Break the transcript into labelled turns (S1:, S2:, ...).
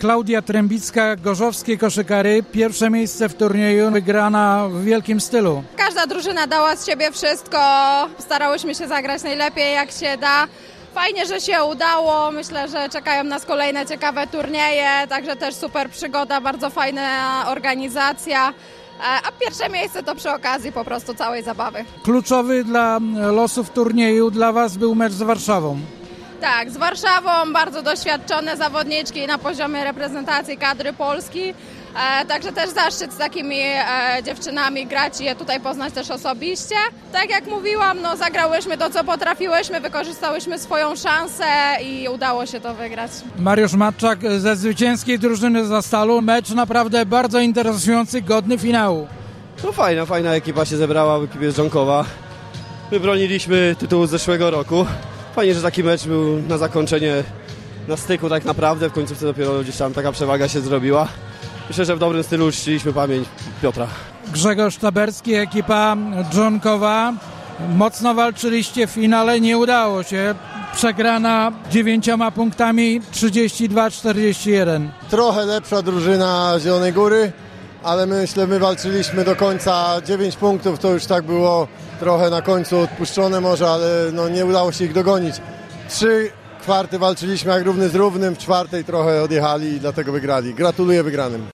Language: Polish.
S1: Klaudia Trębicka, gorzowskie koszykary. Pierwsze miejsce w turnieju, wygrana w wielkim stylu.
S2: Każda drużyna dała z siebie wszystko. Starałyśmy się zagrać najlepiej jak się da. Fajnie, że się udało. Myślę, że czekają nas kolejne ciekawe turnieje, także też super przygoda, bardzo fajna organizacja. E, A pierwsze miejsce to przy okazji po prostu całej zabawy.
S1: Kluczowy dla losów turnieju dla Was był mecz z Warszawą.
S2: Tak, z Warszawą bardzo doświadczone zawodniczki na poziomie reprezentacji kadry Polski. E, także też zaszczyt z takimi e, dziewczynami grać i je tutaj poznać też osobiście. Tak jak mówiłam, no, zagrałyśmy to, co potrafiłyśmy, wykorzystałyśmy swoją szansę i udało się to wygrać.
S1: Mariusz Matczak ze zwycięskiej drużyny za stalu. Mecz naprawdę bardzo interesujący, godny finału.
S3: No fajna, fajna ekipa się zebrała w ekipie Żonkowa. My broniliśmy tytułu z zeszłego roku. Fajnie, że taki mecz był na zakończenie na styku tak naprawdę. W końcówce dopiero gdzieś tam taka przewaga się zrobiła. Myślę, że w dobrym stylu uczciliśmy pamięć Piotra.
S1: Grzegorz Taberski, ekipa Dżonkowa. Mocno walczyliście w finale, nie udało się. Przegrana dziewięcioma punktami 32-41.
S4: trochę lepsza drużyna Zielonej Góry, ale myślę, my walczyliśmy do końca 9 punktów, to już tak było trochę na końcu odpuszczone może, ale no nie udało się ich dogonić. Trzy kwarty walczyliśmy jak równy z równym, w czwartej trochę odjechali i dlatego wygrali. Gratuluję wygranym.